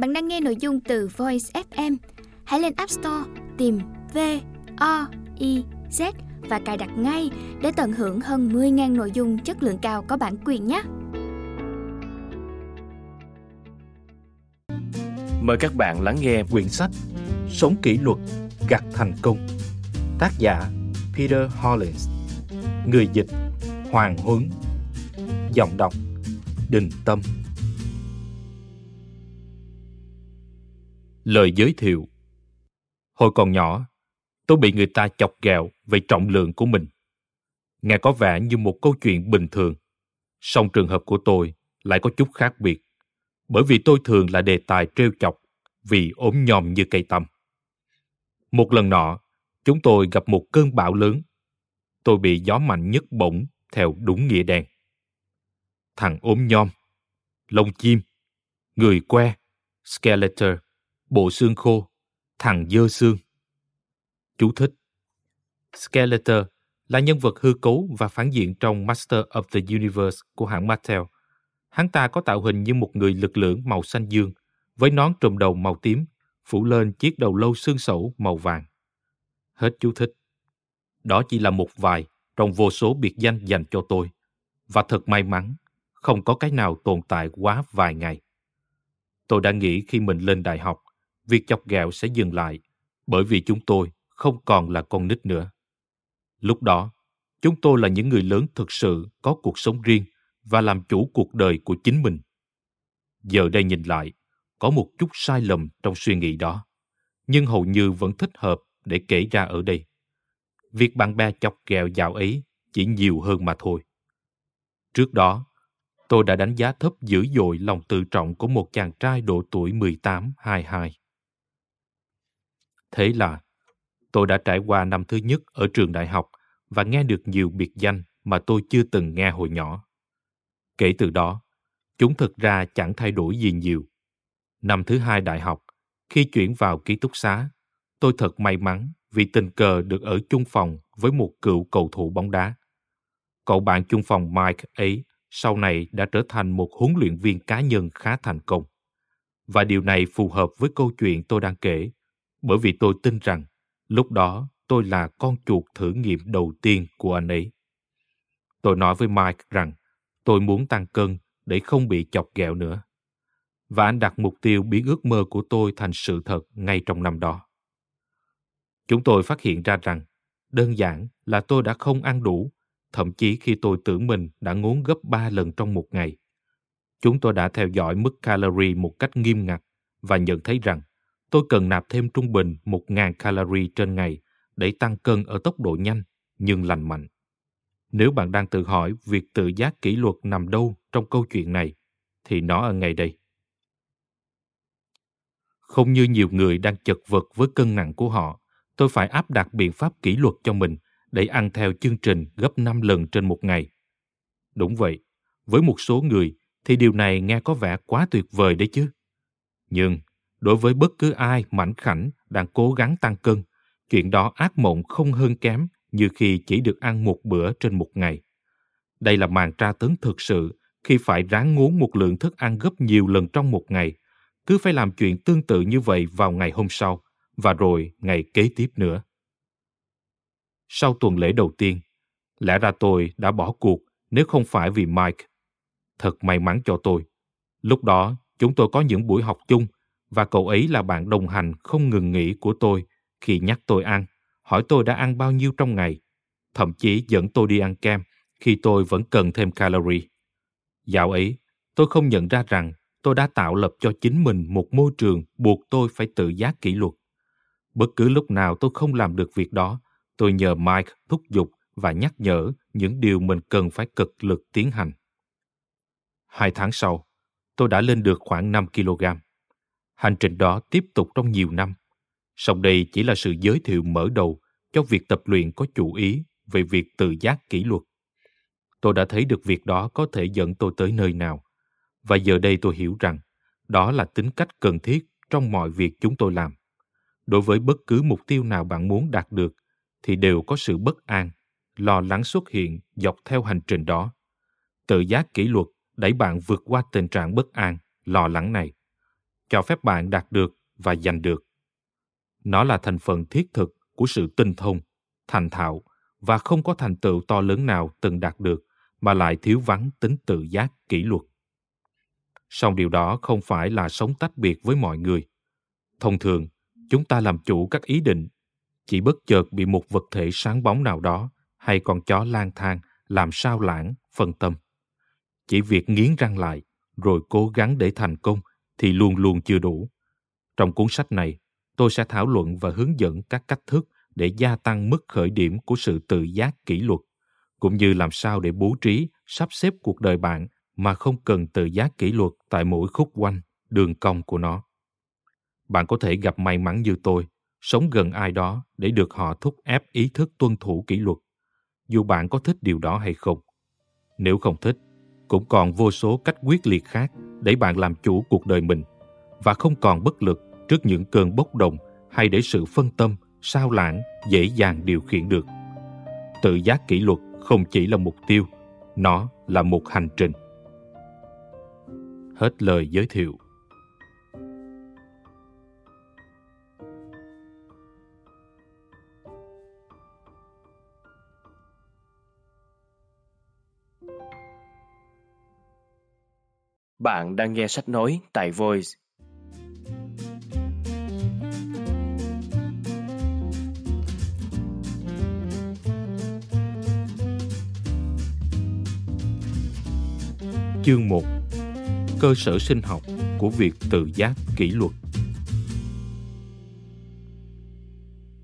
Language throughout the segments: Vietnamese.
Bạn đang nghe nội dung từ Voice FM. Hãy lên App Store tìm V O I Z và cài đặt ngay để tận hưởng hơn 10.000 nội dung chất lượng cao có bản quyền nhé. Mời các bạn lắng nghe quyển sách Sống kỷ luật, gặt thành công. Tác giả Peter Hollins Người dịch Hoàng Huấn Giọng đọc Đình Tâm Lời giới thiệu Hồi còn nhỏ, tôi bị người ta chọc ghẹo về trọng lượng của mình. Nghe có vẻ như một câu chuyện bình thường, song trường hợp của tôi lại có chút khác biệt, bởi vì tôi thường là đề tài trêu chọc vì ốm nhòm như cây tăm. Một lần nọ, chúng tôi gặp một cơn bão lớn. Tôi bị gió mạnh nhất bổng theo đúng nghĩa đen. Thằng ốm nhom, lông chim, người que, skeletor, bộ xương khô, thằng dơ xương. Chú thích Skeletor là nhân vật hư cấu và phản diện trong Master of the Universe của hãng Mattel. Hắn ta có tạo hình như một người lực lưỡng màu xanh dương, với nón trùm đầu màu tím, phủ lên chiếc đầu lâu xương sẩu màu vàng. Hết chú thích. Đó chỉ là một vài trong vô số biệt danh dành cho tôi. Và thật may mắn, không có cái nào tồn tại quá vài ngày. Tôi đã nghĩ khi mình lên đại học, việc chọc ghẹo sẽ dừng lại, bởi vì chúng tôi không còn là con nít nữa. Lúc đó, chúng tôi là những người lớn thực sự có cuộc sống riêng và làm chủ cuộc đời của chính mình. Giờ đây nhìn lại, có một chút sai lầm trong suy nghĩ đó, nhưng hầu như vẫn thích hợp để kể ra ở đây. Việc bạn bè chọc ghẹo dạo ấy chỉ nhiều hơn mà thôi. Trước đó, tôi đã đánh giá thấp dữ dội lòng tự trọng của một chàng trai độ tuổi 18-22. Thế là, tôi đã trải qua năm thứ nhất ở trường đại học và nghe được nhiều biệt danh mà tôi chưa từng nghe hồi nhỏ. Kể từ đó, chúng thực ra chẳng thay đổi gì nhiều. Năm thứ hai đại học, khi chuyển vào ký túc xá, tôi thật may mắn vì tình cờ được ở chung phòng với một cựu cầu thủ bóng đá. Cậu bạn chung phòng Mike ấy sau này đã trở thành một huấn luyện viên cá nhân khá thành công. Và điều này phù hợp với câu chuyện tôi đang kể, bởi vì tôi tin rằng lúc đó tôi là con chuột thử nghiệm đầu tiên của anh ấy. Tôi nói với Mike rằng tôi muốn tăng cân để không bị chọc ghẹo nữa. Và anh đặt mục tiêu biến ước mơ của tôi thành sự thật ngay trong năm đó. Chúng tôi phát hiện ra rằng đơn giản là tôi đã không ăn đủ, thậm chí khi tôi tưởng mình đã ngốn gấp ba lần trong một ngày. Chúng tôi đã theo dõi mức calorie một cách nghiêm ngặt và nhận thấy rằng tôi cần nạp thêm trung bình 1.000 calorie trên ngày để tăng cân ở tốc độ nhanh nhưng lành mạnh. Nếu bạn đang tự hỏi việc tự giác kỷ luật nằm đâu trong câu chuyện này, thì nó ở ngay đây. Không như nhiều người đang chật vật với cân nặng của họ, tôi phải áp đặt biện pháp kỷ luật cho mình để ăn theo chương trình gấp 5 lần trên một ngày. Đúng vậy, với một số người thì điều này nghe có vẻ quá tuyệt vời đấy chứ. Nhưng đối với bất cứ ai mảnh khảnh đang cố gắng tăng cân, chuyện đó ác mộng không hơn kém như khi chỉ được ăn một bữa trên một ngày. Đây là màn tra tấn thực sự khi phải ráng ngốn một lượng thức ăn gấp nhiều lần trong một ngày, cứ phải làm chuyện tương tự như vậy vào ngày hôm sau và rồi ngày kế tiếp nữa. Sau tuần lễ đầu tiên, lẽ ra tôi đã bỏ cuộc nếu không phải vì Mike. Thật may mắn cho tôi. Lúc đó, chúng tôi có những buổi học chung và cậu ấy là bạn đồng hành không ngừng nghỉ của tôi khi nhắc tôi ăn, hỏi tôi đã ăn bao nhiêu trong ngày, thậm chí dẫn tôi đi ăn kem khi tôi vẫn cần thêm calorie. Dạo ấy, tôi không nhận ra rằng tôi đã tạo lập cho chính mình một môi trường buộc tôi phải tự giác kỷ luật. Bất cứ lúc nào tôi không làm được việc đó, tôi nhờ Mike thúc giục và nhắc nhở những điều mình cần phải cực lực tiến hành. Hai tháng sau, tôi đã lên được khoảng 5 kg. Hành trình đó tiếp tục trong nhiều năm. Song đây chỉ là sự giới thiệu mở đầu cho việc tập luyện có chủ ý về việc tự giác kỷ luật. Tôi đã thấy được việc đó có thể dẫn tôi tới nơi nào. Và giờ đây tôi hiểu rằng đó là tính cách cần thiết trong mọi việc chúng tôi làm. Đối với bất cứ mục tiêu nào bạn muốn đạt được thì đều có sự bất an, lo lắng xuất hiện dọc theo hành trình đó. Tự giác kỷ luật đẩy bạn vượt qua tình trạng bất an, lo lắng này cho phép bạn đạt được và giành được. Nó là thành phần thiết thực của sự tinh thông, thành thạo và không có thành tựu to lớn nào từng đạt được mà lại thiếu vắng tính tự giác kỷ luật. Song điều đó không phải là sống tách biệt với mọi người. Thông thường, chúng ta làm chủ các ý định, chỉ bất chợt bị một vật thể sáng bóng nào đó hay con chó lang thang làm sao lãng, phân tâm. Chỉ việc nghiến răng lại, rồi cố gắng để thành công thì luôn luôn chưa đủ. Trong cuốn sách này, tôi sẽ thảo luận và hướng dẫn các cách thức để gia tăng mức khởi điểm của sự tự giác kỷ luật, cũng như làm sao để bố trí, sắp xếp cuộc đời bạn mà không cần tự giác kỷ luật tại mỗi khúc quanh, đường cong của nó. Bạn có thể gặp may mắn như tôi, sống gần ai đó để được họ thúc ép ý thức tuân thủ kỷ luật, dù bạn có thích điều đó hay không. Nếu không thích, cũng còn vô số cách quyết liệt khác để bạn làm chủ cuộc đời mình và không còn bất lực trước những cơn bốc đồng hay để sự phân tâm, sao lãng dễ dàng điều khiển được. Tự giác kỷ luật không chỉ là mục tiêu, nó là một hành trình. Hết lời giới thiệu. Bạn đang nghe sách nói tại Voice. Chương 1 Cơ sở sinh học của việc tự giác kỷ luật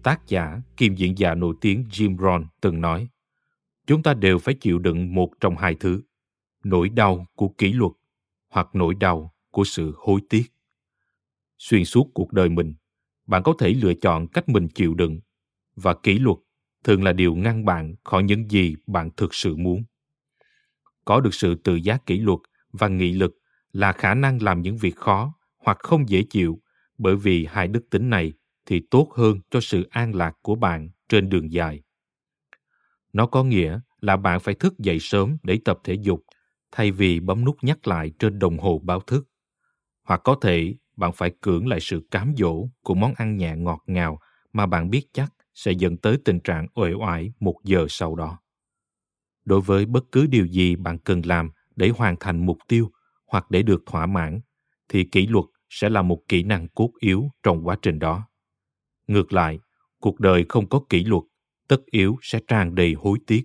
Tác giả, kiêm diễn giả nổi tiếng Jim Rohn từng nói Chúng ta đều phải chịu đựng một trong hai thứ nỗi đau của kỷ luật hoặc nỗi đau của sự hối tiếc. Xuyên suốt cuộc đời mình, bạn có thể lựa chọn cách mình chịu đựng và kỷ luật thường là điều ngăn bạn khỏi những gì bạn thực sự muốn. Có được sự tự giác kỷ luật và nghị lực là khả năng làm những việc khó hoặc không dễ chịu bởi vì hai đức tính này thì tốt hơn cho sự an lạc của bạn trên đường dài. Nó có nghĩa là bạn phải thức dậy sớm để tập thể dục thay vì bấm nút nhắc lại trên đồng hồ báo thức. Hoặc có thể bạn phải cưỡng lại sự cám dỗ của món ăn nhẹ ngọt ngào mà bạn biết chắc sẽ dẫn tới tình trạng uể oải một giờ sau đó. Đối với bất cứ điều gì bạn cần làm để hoàn thành mục tiêu hoặc để được thỏa mãn, thì kỷ luật sẽ là một kỹ năng cốt yếu trong quá trình đó. Ngược lại, cuộc đời không có kỷ luật, tất yếu sẽ tràn đầy hối tiếc,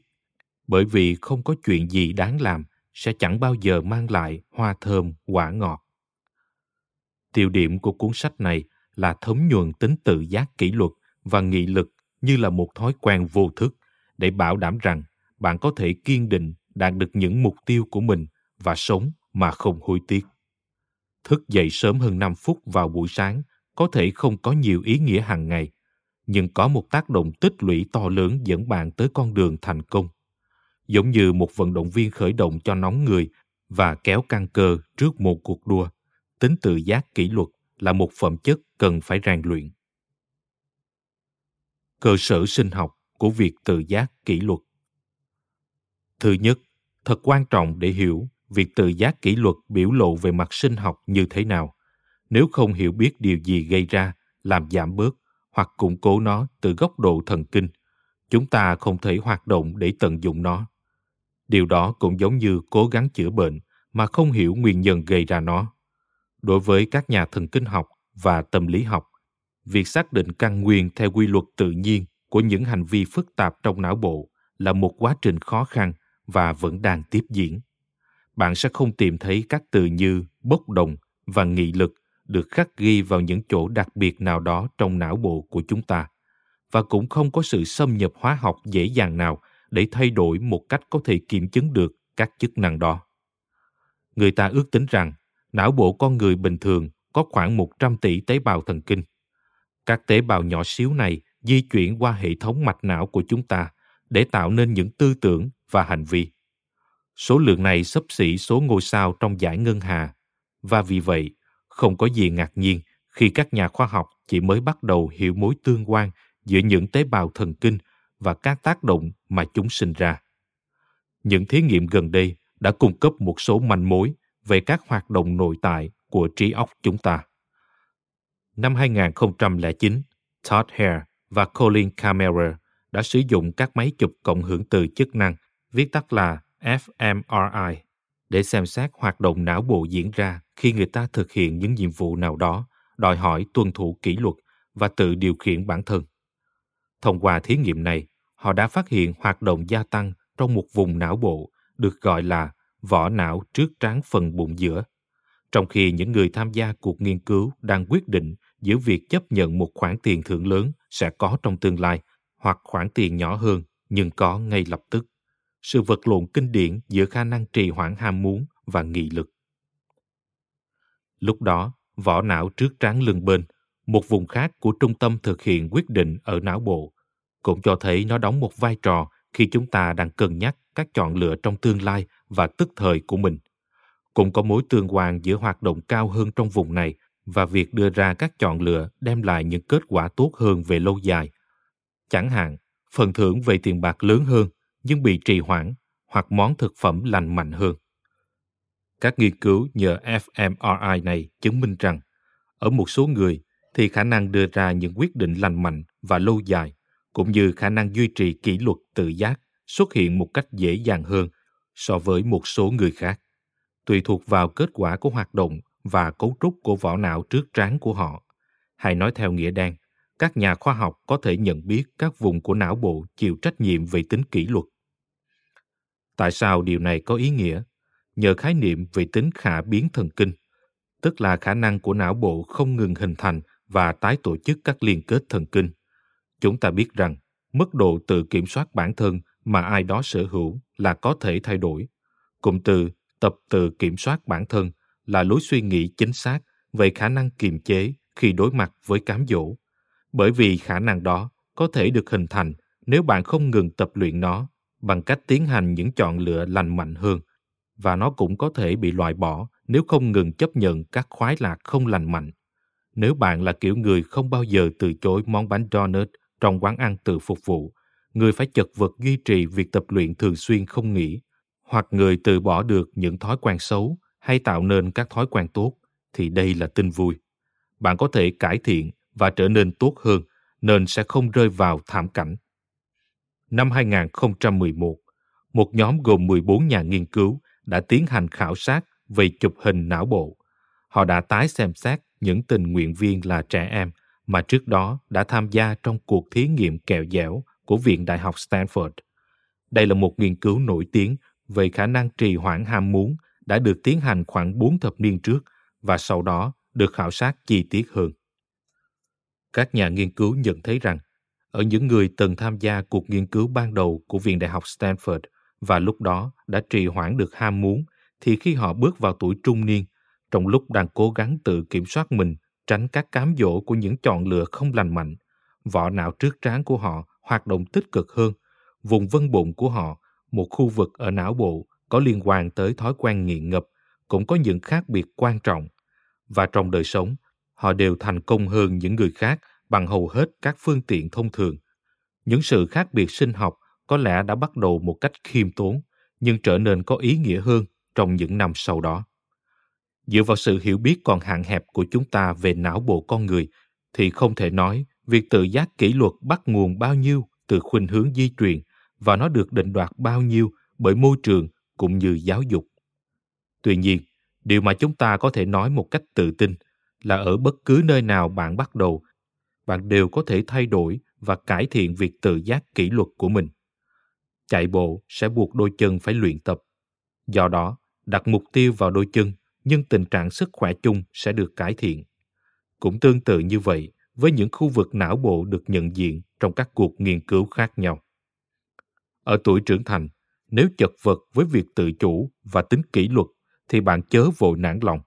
bởi vì không có chuyện gì đáng làm sẽ chẳng bao giờ mang lại hoa thơm quả ngọt. Tiêu điểm của cuốn sách này là thấm nhuần tính tự giác kỷ luật và nghị lực như là một thói quen vô thức để bảo đảm rằng bạn có thể kiên định đạt được những mục tiêu của mình và sống mà không hối tiếc. Thức dậy sớm hơn 5 phút vào buổi sáng có thể không có nhiều ý nghĩa hàng ngày, nhưng có một tác động tích lũy to lớn dẫn bạn tới con đường thành công giống như một vận động viên khởi động cho nóng người và kéo căng cơ trước một cuộc đua. Tính tự giác kỷ luật là một phẩm chất cần phải rèn luyện. Cơ sở sinh học của việc tự giác kỷ luật. Thứ nhất, thật quan trọng để hiểu việc tự giác kỷ luật biểu lộ về mặt sinh học như thế nào. Nếu không hiểu biết điều gì gây ra, làm giảm bớt hoặc củng cố nó từ góc độ thần kinh, chúng ta không thể hoạt động để tận dụng nó. Điều đó cũng giống như cố gắng chữa bệnh mà không hiểu nguyên nhân gây ra nó. Đối với các nhà thần kinh học và tâm lý học, việc xác định căn nguyên theo quy luật tự nhiên của những hành vi phức tạp trong não bộ là một quá trình khó khăn và vẫn đang tiếp diễn. Bạn sẽ không tìm thấy các từ như bốc đồng và nghị lực được khắc ghi vào những chỗ đặc biệt nào đó trong não bộ của chúng ta và cũng không có sự xâm nhập hóa học dễ dàng nào để thay đổi một cách có thể kiểm chứng được các chức năng đó. Người ta ước tính rằng, não bộ con người bình thường có khoảng 100 tỷ tế bào thần kinh. Các tế bào nhỏ xíu này di chuyển qua hệ thống mạch não của chúng ta để tạo nên những tư tưởng và hành vi. Số lượng này xấp xỉ số ngôi sao trong giải ngân hà, và vì vậy, không có gì ngạc nhiên khi các nhà khoa học chỉ mới bắt đầu hiểu mối tương quan giữa những tế bào thần kinh và các tác động mà chúng sinh ra. Những thí nghiệm gần đây đã cung cấp một số manh mối về các hoạt động nội tại của trí óc chúng ta, Năm 2009, Todd Hare và Colin Camera đã sử dụng các máy chụp cộng hưởng từ chức năng, viết tắt là fMRI, để xem xét hoạt động não bộ diễn ra khi người ta thực hiện những nhiệm vụ nào đó, đòi hỏi tuân thủ kỷ luật và tự điều khiển bản thân. Thông qua thí nghiệm này, họ đã phát hiện hoạt động gia tăng trong một vùng não bộ được gọi là vỏ não trước trán phần bụng giữa. Trong khi những người tham gia cuộc nghiên cứu đang quyết định giữa việc chấp nhận một khoản tiền thưởng lớn sẽ có trong tương lai hoặc khoản tiền nhỏ hơn nhưng có ngay lập tức. Sự vật lộn kinh điển giữa khả năng trì hoãn ham muốn và nghị lực. Lúc đó, vỏ não trước trán lưng bên, một vùng khác của trung tâm thực hiện quyết định ở não bộ, cũng cho thấy nó đóng một vai trò khi chúng ta đang cân nhắc các chọn lựa trong tương lai và tức thời của mình. Cũng có mối tương quan giữa hoạt động cao hơn trong vùng này và việc đưa ra các chọn lựa đem lại những kết quả tốt hơn về lâu dài. Chẳng hạn, phần thưởng về tiền bạc lớn hơn nhưng bị trì hoãn hoặc món thực phẩm lành mạnh hơn. Các nghiên cứu nhờ fMRI này chứng minh rằng ở một số người thì khả năng đưa ra những quyết định lành mạnh và lâu dài cũng như khả năng duy trì kỷ luật tự giác xuất hiện một cách dễ dàng hơn so với một số người khác, tùy thuộc vào kết quả của hoạt động và cấu trúc của vỏ não trước trán của họ. Hay nói theo nghĩa đen, các nhà khoa học có thể nhận biết các vùng của não bộ chịu trách nhiệm về tính kỷ luật. Tại sao điều này có ý nghĩa? Nhờ khái niệm về tính khả biến thần kinh, tức là khả năng của não bộ không ngừng hình thành và tái tổ chức các liên kết thần kinh. Chúng ta biết rằng, mức độ tự kiểm soát bản thân mà ai đó sở hữu là có thể thay đổi. Cụm từ tập tự kiểm soát bản thân là lối suy nghĩ chính xác về khả năng kiềm chế khi đối mặt với cám dỗ. Bởi vì khả năng đó có thể được hình thành nếu bạn không ngừng tập luyện nó bằng cách tiến hành những chọn lựa lành mạnh hơn và nó cũng có thể bị loại bỏ nếu không ngừng chấp nhận các khoái lạc không lành mạnh. Nếu bạn là kiểu người không bao giờ từ chối món bánh donut trong quán ăn tự phục vụ, người phải chật vật duy trì việc tập luyện thường xuyên không nghỉ, hoặc người từ bỏ được những thói quen xấu hay tạo nên các thói quen tốt, thì đây là tin vui. Bạn có thể cải thiện và trở nên tốt hơn, nên sẽ không rơi vào thảm cảnh. Năm 2011, một nhóm gồm 14 nhà nghiên cứu đã tiến hành khảo sát về chụp hình não bộ. Họ đã tái xem xét những tình nguyện viên là trẻ em mà trước đó đã tham gia trong cuộc thí nghiệm kẹo dẻo của Viện Đại học Stanford. Đây là một nghiên cứu nổi tiếng về khả năng trì hoãn ham muốn đã được tiến hành khoảng 4 thập niên trước và sau đó được khảo sát chi tiết hơn. Các nhà nghiên cứu nhận thấy rằng ở những người từng tham gia cuộc nghiên cứu ban đầu của Viện Đại học Stanford và lúc đó đã trì hoãn được ham muốn thì khi họ bước vào tuổi trung niên, trong lúc đang cố gắng tự kiểm soát mình tránh các cám dỗ của những chọn lựa không lành mạnh, vỏ não trước trán của họ hoạt động tích cực hơn. Vùng vân bụng của họ, một khu vực ở não bộ có liên quan tới thói quen nghiện ngập, cũng có những khác biệt quan trọng. Và trong đời sống, họ đều thành công hơn những người khác bằng hầu hết các phương tiện thông thường. Những sự khác biệt sinh học có lẽ đã bắt đầu một cách khiêm tốn, nhưng trở nên có ý nghĩa hơn trong những năm sau đó. Dựa vào sự hiểu biết còn hạn hẹp của chúng ta về não bộ con người, thì không thể nói việc tự giác kỷ luật bắt nguồn bao nhiêu từ khuynh hướng di truyền và nó được định đoạt bao nhiêu bởi môi trường cũng như giáo dục. Tuy nhiên, điều mà chúng ta có thể nói một cách tự tin là ở bất cứ nơi nào bạn bắt đầu, bạn đều có thể thay đổi và cải thiện việc tự giác kỷ luật của mình. Chạy bộ sẽ buộc đôi chân phải luyện tập. Do đó, đặt mục tiêu vào đôi chân, nhưng tình trạng sức khỏe chung sẽ được cải thiện. Cũng tương tự như vậy với những khu vực não bộ được nhận diện trong các cuộc nghiên cứu khác nhau. Ở tuổi trưởng thành, nếu chật vật với việc tự chủ và tính kỷ luật thì bạn chớ vội nản lòng.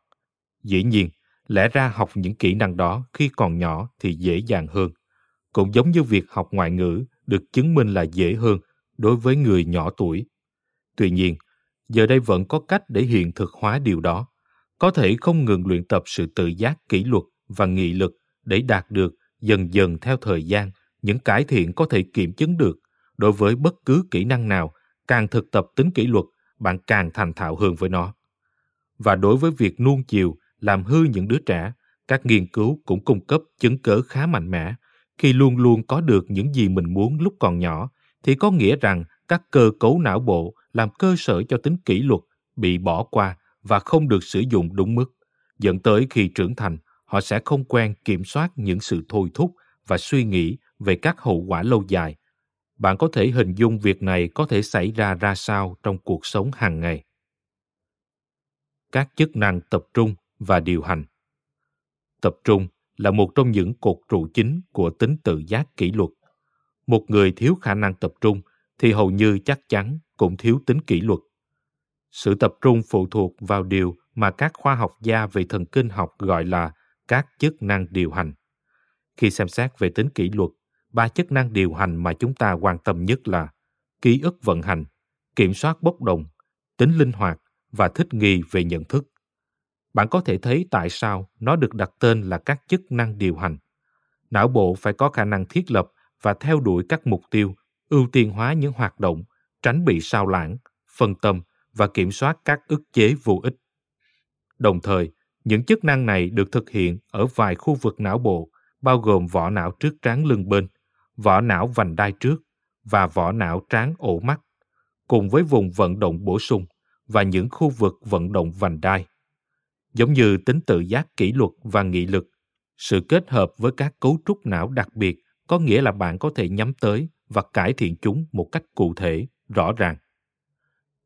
Dĩ nhiên, lẽ ra học những kỹ năng đó khi còn nhỏ thì dễ dàng hơn. Cũng giống như việc học ngoại ngữ được chứng minh là dễ hơn đối với người nhỏ tuổi. Tuy nhiên, giờ đây vẫn có cách để hiện thực hóa điều đó. Có thể không ngừng luyện tập sự tự giác kỷ luật và nghị lực để đạt được dần dần theo thời gian. Những cải thiện có thể kiểm chứng được. Đối với bất cứ kỹ năng nào càng thực tập tính kỷ luật bạn càng thành thạo hơn với nó. Và đối với việc nuông chiều làm hư những đứa trẻ Các nghiên cứu cũng cung cấp chứng cớ khá mạnh mẽ. Khi luôn luôn có được những gì mình muốn lúc còn nhỏ, thì có nghĩa rằng các cơ cấu não bộ làm cơ sở cho tính kỷ luật bị bỏ qua và không được sử dụng đúng mức, dẫn tới khi trưởng thành, họ sẽ không quen kiểm soát những sự thôi thúc và suy nghĩ về các hậu quả lâu dài. Bạn có thể hình dung việc này có thể xảy ra ra sao trong cuộc sống hàng ngày. Các chức năng tập trung và điều hành Tập trung là một trong những cột trụ chính của tính tự giác kỷ luật. Một người thiếu khả năng tập trung thì hầu như chắc chắn cũng thiếu tính kỷ luật. Sự tập trung phụ thuộc vào điều mà các khoa học gia về thần kinh học gọi là các chức năng điều hành. Khi xem xét về tính kỷ luật, ba chức năng điều hành mà chúng ta quan tâm nhất là ký ức vận hành, kiểm soát bốc đồng, tính linh hoạt và thích nghi về nhận thức. Bạn có thể thấy tại sao nó được đặt tên là các chức năng điều hành. Não bộ phải có khả năng thiết lập và theo đuổi các mục tiêu, ưu tiên hóa những hoạt động, tránh bị sao lãng, phân tâm và kiểm soát các ức chế vô ích. Đồng thời, những chức năng này được thực hiện ở vài khu vực não bộ, bao gồm vỏ não trước trán lưng bên, vỏ não vành đai trước và vỏ não trán ổ mắt, cùng với vùng vận động bổ sung và những khu vực vận động vành đai. Giống như tính tự giác kỷ luật và nghị lực, sự kết hợp với các cấu trúc não đặc biệt có nghĩa là bạn có thể nhắm tới và cải thiện chúng một cách cụ thể, rõ ràng.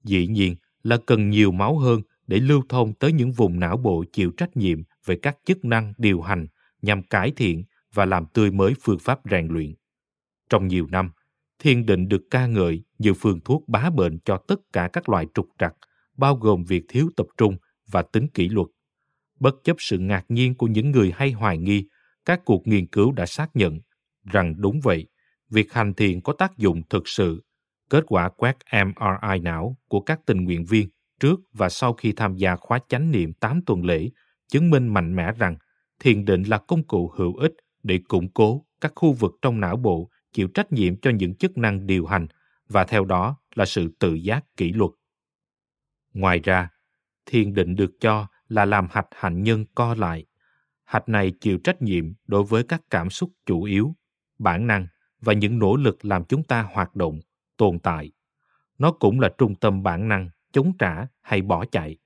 Dĩ nhiên là cần nhiều máu hơn để lưu thông tới những vùng não bộ chịu trách nhiệm về các chức năng điều hành nhằm cải thiện và làm tươi mới phương pháp rèn luyện. Trong nhiều năm, thiền định được ca ngợi như phương thuốc bá bệnh cho tất cả các loại trục trặc, bao gồm việc thiếu tập trung và tính kỷ luật. Bất chấp sự ngạc nhiên của những người hay hoài nghi, các cuộc nghiên cứu đã xác nhận rằng đúng vậy, việc hành thiền có tác dụng thực sự. Kết quả quét MRI não của các tình nguyện viên trước và sau khi tham gia khóa chánh niệm 8 tuần lễ chứng minh mạnh mẽ rằng thiền định là công cụ hữu ích để củng cố các khu vực trong não bộ chịu trách nhiệm cho những chức năng điều hành và theo đó là sự tự giác kỷ luật. Ngoài ra, thiền định được cho là làm hạch hạnh nhân co lại. Hạch này chịu trách nhiệm đối với các cảm xúc chủ yếu, bản năng và những nỗ lực làm chúng ta hoạt động, tồn tại. Nó cũng là trung tâm bản năng chống trả hay bỏ chạy,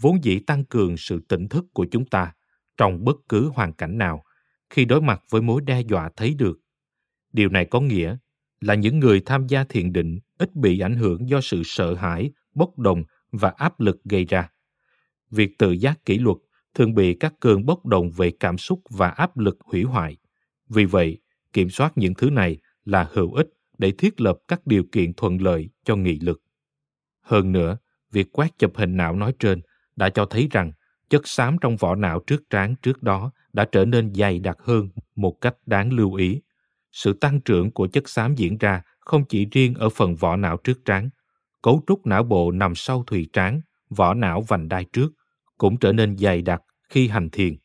vốn dĩ tăng cường sự tỉnh thức của chúng ta trong bất cứ hoàn cảnh nào khi đối mặt với mối đe dọa thấy được. Điều này có nghĩa là những người tham gia thiền định ít bị ảnh hưởng do sự sợ hãi, bốc đồng và áp lực gây ra. Việc tự giác kỷ luật thường bị các cơn bốc đồng về cảm xúc và áp lực hủy hoại. Vì vậy, kiểm soát những thứ này là hữu ích để thiết lập các điều kiện thuận lợi cho nghị lực. Hơn nữa, việc quét chụp hình não nói trên đã cho thấy rằng chất xám trong vỏ não trước trán trước đó đã trở nên dày đặc hơn một cách đáng lưu ý. Sự tăng trưởng của chất xám diễn ra không chỉ riêng ở phần vỏ não trước trán. Cấu trúc não bộ nằm sau thùy trán, vỏ não vành đai trước, cũng trở nên dày đặc khi hành thiền.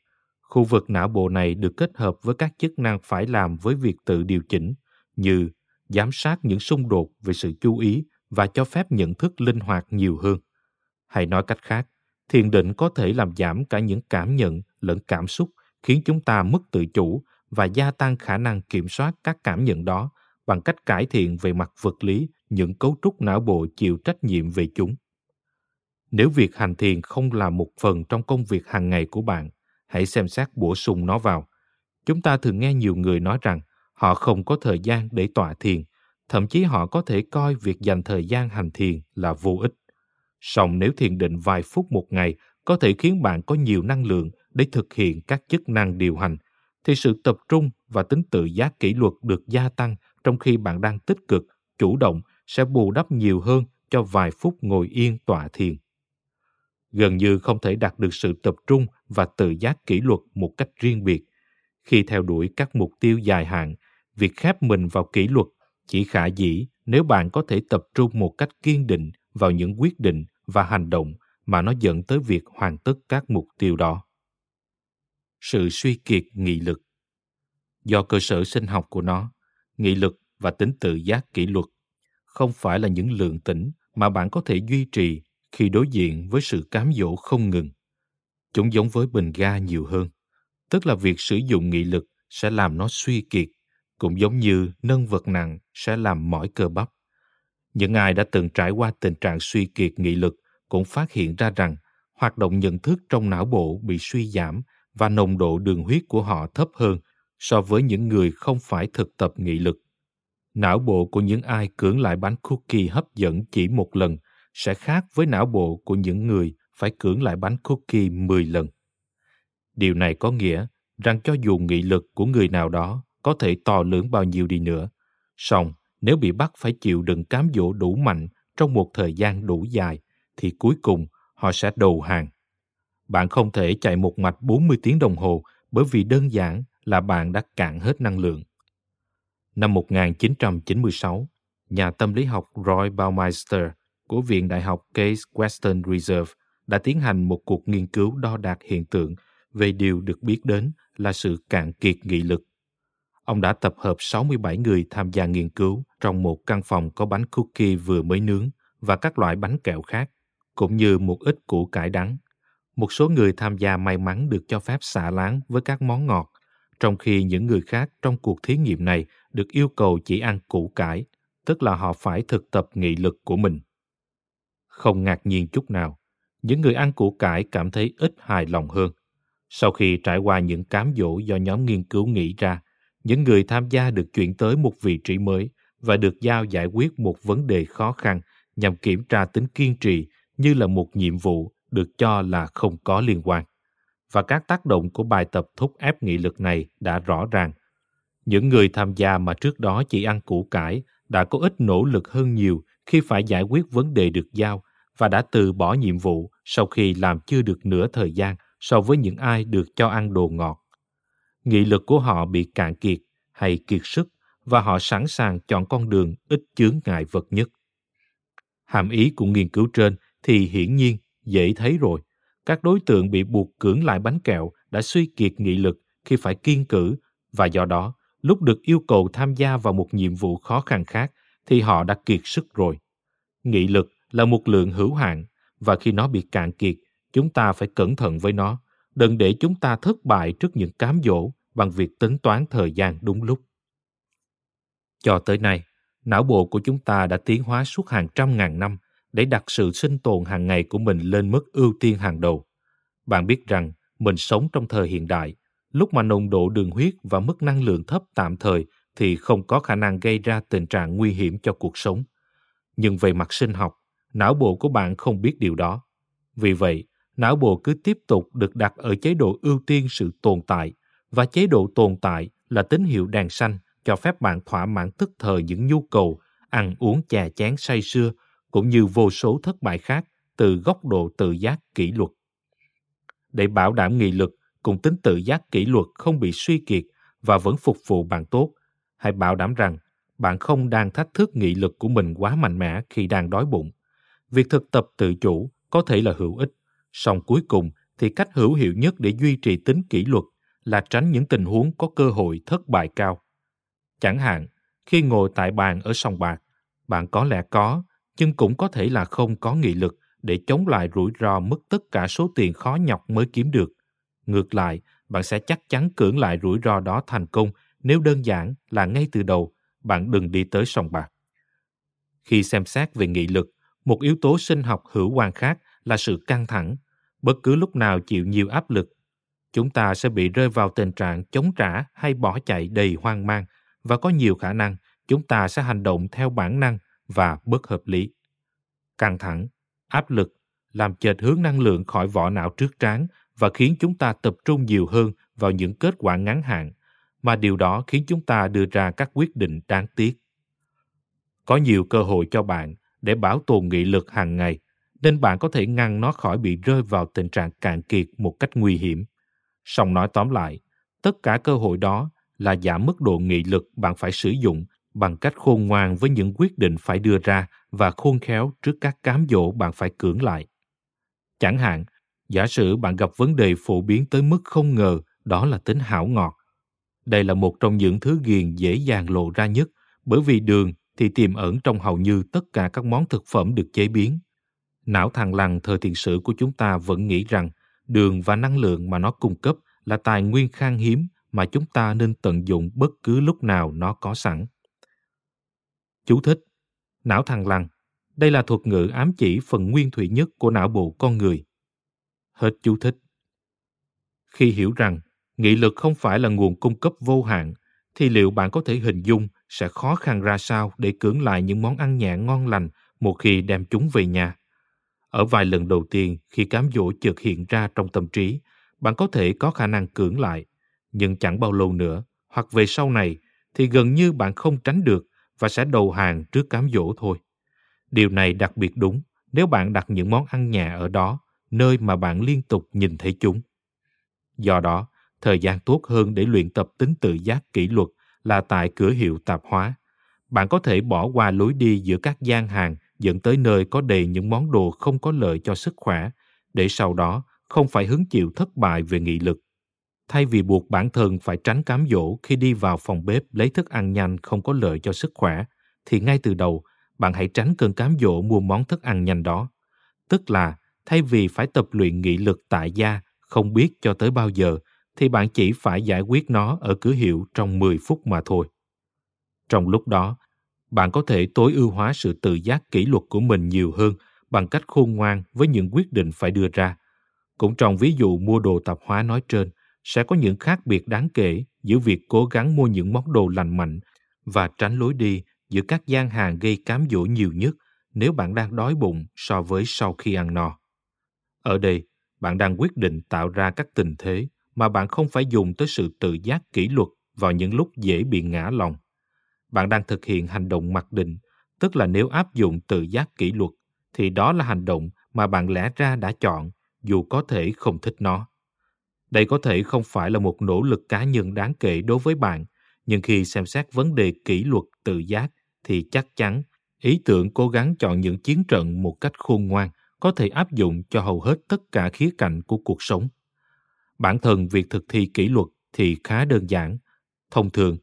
Khu vực não bộ này được kết hợp với các chức năng phải làm với việc tự điều chỉnh như giám sát những xung đột về sự chú ý và cho phép nhận thức linh hoạt nhiều hơn. Hay nói cách khác, thiền định có thể làm giảm cả những cảm nhận lẫn cảm xúc khiến chúng ta mất tự chủ và gia tăng khả năng kiểm soát các cảm nhận đó bằng cách cải thiện về mặt vật lý những cấu trúc não bộ chịu trách nhiệm về chúng. Nếu việc hành thiền không là một phần trong công việc hàng ngày của bạn, hãy xem xét bổ sung nó vào. Chúng ta thường nghe nhiều người nói rằng họ không có thời gian để tọa thiền, thậm chí họ có thể coi việc dành thời gian hành thiền là vô ích. Song nếu thiền định vài phút một ngày có thể khiến bạn có nhiều năng lượng để thực hiện các chức năng điều hành, thì sự tập trung và tính tự giác kỷ luật được gia tăng trong khi bạn đang tích cực, chủ động sẽ bù đắp nhiều hơn cho vài phút ngồi yên tọa thiền. Gần như không thể đạt được sự tập trung và tự giác kỷ luật một cách riêng biệt. Khi theo đuổi các mục tiêu dài hạn, việc khép mình vào kỷ luật chỉ khả dĩ nếu bạn có thể tập trung một cách kiên định vào những quyết định và hành động mà nó dẫn tới việc hoàn tất các mục tiêu đó. Sự suy kiệt nghị lực Do cơ sở sinh học của nó, nghị lực và tính tự giác kỷ luật không phải là những lượng tĩnh mà bạn có thể duy trì khi đối diện với sự cám dỗ không ngừng. Chúng giống với bình ga nhiều hơn. tức là việc sử dụng nghị lực sẽ làm nó suy kiệt, cũng giống như nâng vật nặng sẽ làm mỏi cơ bắp. Những ai đã từng trải qua tình trạng suy kiệt nghị lực cũng phát hiện ra rằng hoạt động nhận thức trong não bộ bị suy giảm và nồng độ đường huyết của họ thấp hơn so với những người không phải thực tập nghị lực. Não bộ của những ai cưỡng lại bánh cookie hấp dẫn chỉ một lần sẽ khác với não bộ của những người phải cưỡng lại bánh cookie 10 lần. Điều này có nghĩa rằng cho dù nghị lực của người nào đó có thể to lớn bao nhiêu đi nữa, song nếu bị bắt phải chịu đựng cám dỗ đủ mạnh trong một thời gian đủ dài, thì cuối cùng họ sẽ đầu hàng. Bạn không thể chạy một mạch 40 tiếng đồng hồ bởi vì đơn giản là bạn đã cạn hết năng lượng. Năm 1996, nhà tâm lý học Roy Baumeister của Viện Đại học Case Western Reserve đã tiến hành một cuộc nghiên cứu đo đạc hiện tượng về điều được biết đến là sự cạn kiệt nghị lực. Ông đã tập hợp 67 người tham gia nghiên cứu trong một căn phòng có bánh cookie vừa mới nướng và các loại bánh kẹo khác, cũng như một ít củ cải đắng. Một số người tham gia may mắn được cho phép xả láng với các món ngọt, trong khi những người khác trong cuộc thí nghiệm này được yêu cầu chỉ ăn củ cải, tức là họ phải thực tập nghị lực của mình. Không ngạc nhiên chút nào, những người ăn củ cải cảm thấy ít hài lòng hơn. Sau khi trải qua những cám dỗ do nhóm nghiên cứu nghĩ ra, những người tham gia được chuyển tới một vị trí mới và được giao giải quyết một vấn đề khó khăn nhằm kiểm tra tính kiên trì như là một nhiệm vụ được cho là không có liên quan. Và các tác động của bài tập thúc ép nghị lực này đã rõ ràng. Những người tham gia mà trước đó chỉ ăn củ cải đã có ít nỗ lực hơn nhiều khi phải giải quyết vấn đề được giao và đã từ bỏ nhiệm vụ sau khi làm chưa được nửa thời gian so với những ai được cho ăn đồ ngọt. Nghị lực của họ bị cạn kiệt hay kiệt sức và họ sẵn sàng chọn con đường ít chướng ngại vật nhất. Hàm ý của nghiên cứu trên thì hiển nhiên dễ thấy rồi. Các đối tượng bị buộc cưỡng lại bánh kẹo đã suy kiệt nghị lực khi phải kiên cử và do đó lúc được yêu cầu tham gia vào một nhiệm vụ khó khăn khác thì họ đã kiệt sức rồi. Nghị lực là một lượng hữu hạn và khi nó bị cạn kiệt, chúng ta phải cẩn thận với nó, đừng để chúng ta thất bại trước những cám dỗ bằng việc tính toán thời gian đúng lúc. Cho tới nay, não bộ của chúng ta đã tiến hóa suốt hàng trăm ngàn năm để đặt sự sinh tồn hàng ngày của mình lên mức ưu tiên hàng đầu. Bạn biết rằng mình sống trong thời hiện đại, lúc mà nồng độ đường huyết và mức năng lượng thấp tạm thời thì không có khả năng gây ra tình trạng nguy hiểm cho cuộc sống. Nhưng về mặt sinh học, não bộ của bạn không biết điều đó. Vì vậy, não bộ cứ tiếp tục được đặt ở chế độ ưu tiên sự tồn tại và chế độ tồn tại là tín hiệu đèn xanh cho phép bạn thỏa mãn tức thời những nhu cầu ăn uống chà chán say sưa cũng như vô số thất bại khác từ góc độ tự giác kỷ luật. Để bảo đảm nghị lực cùng tính tự giác kỷ luật không bị suy kiệt và vẫn phục vụ bạn tốt, hãy bảo đảm rằng bạn không đang thách thức nghị lực của mình quá mạnh mẽ khi đang đói bụng. Việc thực tập tự chủ có thể là hữu ích, song cuối cùng thì cách hữu hiệu nhất để duy trì tính kỷ luật là tránh những tình huống có cơ hội thất bại cao. Chẳng hạn, khi ngồi tại bàn ở sòng bạc, bạn có lẽ có, nhưng cũng có thể là không có nghị lực để chống lại rủi ro mất tất cả số tiền khó nhọc mới kiếm được. Ngược lại, bạn sẽ chắc chắn cưỡng lại rủi ro đó thành công nếu đơn giản là ngay từ đầu bạn đừng đi tới sòng bạc. Khi xem xét về nghị lực, một yếu tố sinh học hữu quan khác là sự căng thẳng. Bất cứ lúc nào chịu nhiều áp lực, chúng ta sẽ bị rơi vào tình trạng chống trả hay bỏ chạy đầy hoang mang và có nhiều khả năng chúng ta sẽ hành động theo bản năng và bất hợp lý. Căng thẳng, áp lực làm chệch hướng năng lượng khỏi vỏ não trước trán và khiến chúng ta tập trung nhiều hơn vào những kết quả ngắn hạn, mà điều đó khiến chúng ta đưa ra các quyết định đáng tiếc. Có nhiều cơ hội cho bạn để bảo tồn nghị lực hàng ngày, nên bạn có thể ngăn nó khỏi bị rơi vào tình trạng cạn kiệt một cách nguy hiểm. Song nói tóm lại, tất cả cơ hội đó là giảm mức độ nghị lực bạn phải sử dụng bằng cách khôn ngoan với những quyết định phải đưa ra và khôn khéo trước các cám dỗ bạn phải cưỡng lại. Chẳng hạn, giả sử bạn gặp vấn đề phổ biến tới mức không ngờ đó là tính hảo ngọt. Đây là một trong những thứ ghiền dễ dàng lộ ra nhất bởi vì đường thì tiềm ẩn trong hầu như tất cả các món thực phẩm được chế biến. Não thằng lằn thời tiền sử của chúng ta vẫn nghĩ rằng đường và năng lượng mà nó cung cấp là tài nguyên khan hiếm mà chúng ta nên tận dụng bất cứ lúc nào nó có sẵn. Chú thích Não thằng lằn Đây là thuật ngữ ám chỉ phần nguyên thủy nhất của não bộ con người. Hết chú thích. Khi hiểu rằng nghị lực không phải là nguồn cung cấp vô hạn, thì liệu bạn có thể hình dung sẽ khó khăn ra sao để cưỡng lại những món ăn nhẹ ngon lành một khi đem chúng về nhà? Ở vài lần đầu tiên khi cám dỗ chợt hiện ra trong tâm trí, bạn có thể có khả năng cưỡng lại, nhưng chẳng bao lâu nữa, hoặc về sau này, thì gần như bạn không tránh được và sẽ đầu hàng trước cám dỗ thôi. Điều này đặc biệt đúng nếu bạn đặt những món ăn nhà ở đó, nơi mà bạn liên tục nhìn thấy chúng. Do đó, thời gian tốt hơn để luyện tập tính tự giác kỷ luật là tại cửa hiệu tạp hóa. Bạn có thể bỏ qua lối đi giữa các gian hàng dẫn tới nơi có đầy những món đồ không có lợi cho sức khỏe, để sau đó không phải hứng chịu thất bại về nghị lực. Thay vì buộc bản thân phải tránh cám dỗ khi đi vào phòng bếp lấy thức ăn nhanh không có lợi cho sức khỏe, thì ngay từ đầu bạn hãy tránh cơn cám dỗ mua món thức ăn nhanh đó. Tức là thay vì phải tập luyện nghị lực tại gia không biết cho tới bao giờ, thì bạn chỉ phải giải quyết nó ở cửa hiệu trong 10 phút mà thôi. Trong lúc đó, bạn có thể tối ưu hóa sự tự giác kỷ luật của mình nhiều hơn bằng cách khôn ngoan với những quyết định phải đưa ra. Cũng trong ví dụ mua đồ tạp hóa nói trên, sẽ có những khác biệt đáng kể giữa việc cố gắng mua những món đồ lành mạnh và tránh lối đi giữa các gian hàng gây cám dỗ nhiều nhất nếu bạn đang đói bụng so với sau khi ăn no. Ở đây, bạn đang quyết định tạo ra các tình thế mà bạn không phải dùng tới sự tự giác kỷ luật vào những lúc dễ bị ngã lòng. Bạn đang thực hiện hành động mặc định, tức là nếu áp dụng tự giác kỷ luật, thì đó là hành động mà bạn lẽ ra đã chọn, dù có thể không thích nó. Đây có thể không phải là một nỗ lực cá nhân đáng kể đối với bạn, nhưng khi xem xét vấn đề kỷ luật tự giác thì chắc chắn ý tưởng cố gắng chọn những chiến trận một cách khôn ngoan có thể áp dụng cho hầu hết tất cả khía cạnh của cuộc sống. Bản thân việc thực thi kỷ luật thì khá đơn giản. Thông thường,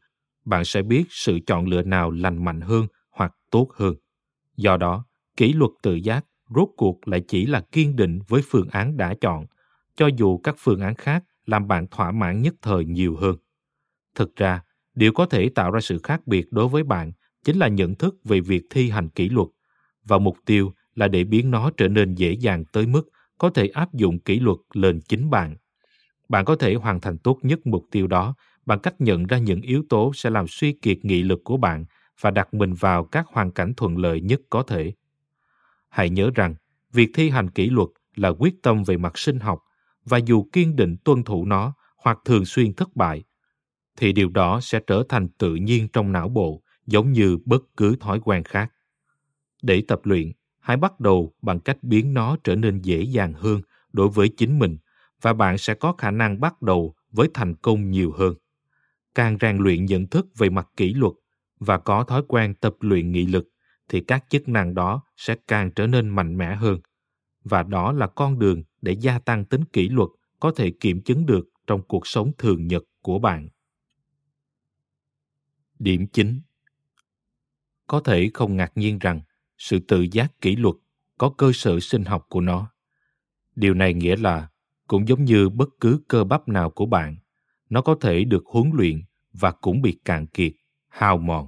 bạn sẽ biết sự chọn lựa nào lành mạnh hơn hoặc tốt hơn. Do đó, kỷ luật tự giác rốt cuộc lại chỉ là kiên định với phương án đã chọn, cho dù các phương án khác làm bạn thỏa mãn nhất thời nhiều hơn. Thực ra, điều có thể tạo ra sự khác biệt đối với bạn chính là nhận thức về việc thi hành kỷ luật và mục tiêu là để biến nó trở nên dễ dàng tới mức có thể áp dụng kỷ luật lên chính bạn. Bạn có thể hoàn thành tốt nhất mục tiêu đó bằng cách nhận ra những yếu tố sẽ làm suy kiệt nghị lực của bạn và đặt mình vào các hoàn cảnh thuận lợi nhất có thể. Hãy nhớ rằng, việc thi hành kỷ luật là quyết tâm về mặt sinh học và dù kiên định tuân thủ nó hoặc thường xuyên thất bại, thì điều đó sẽ trở thành tự nhiên trong não bộ giống như bất cứ thói quen khác. Để tập luyện, hãy bắt đầu bằng cách biến nó trở nên dễ dàng hơn đối với chính mình và bạn sẽ có khả năng bắt đầu với thành công nhiều hơn. Càng rèn luyện nhận thức về mặt kỷ luật và có thói quen tập luyện nghị lực thì các chức năng đó sẽ càng trở nên mạnh mẽ hơn. Và đó là con đường để gia tăng tính kỷ luật có thể kiểm chứng được trong cuộc sống thường nhật của bạn. Điểm chính Có thể không ngạc nhiên rằng sự tự giác kỷ luật có cơ sở sinh học của nó. Điều này nghĩa là cũng giống như bất cứ cơ bắp nào của bạn, nó có thể được huấn luyện và cũng bị cạn kiệt, hao mòn.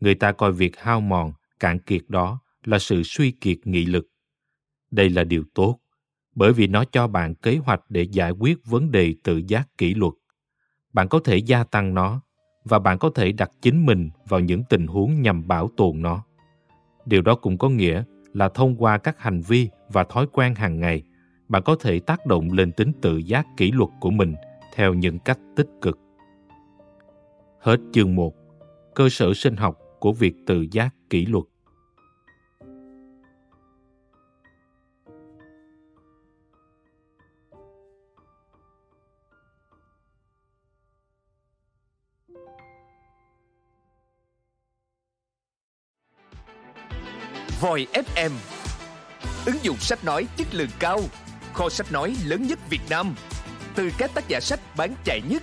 Người ta coi việc hao mòn, cạn kiệt đó là sự suy kiệt nghị lực. Đây là điều tốt, bởi vì nó cho bạn kế hoạch để giải quyết vấn đề tự giác kỷ luật. Bạn có thể gia tăng nó và bạn có thể đặt chính mình vào những tình huống nhằm bảo tồn nó. Điều đó cũng có nghĩa là thông qua các hành vi và thói quen hàng ngày, bạn có thể tác động lên tính tự giác kỷ luật của mình theo những cách tích cực. Hết chương 1. Cơ sở sinh học của việc tự giác kỷ luật. Voi FM Ứng dụng sách nói chất lượng cao, Kho sách nói lớn nhất Việt Nam Từ các tác giả sách bán chạy nhất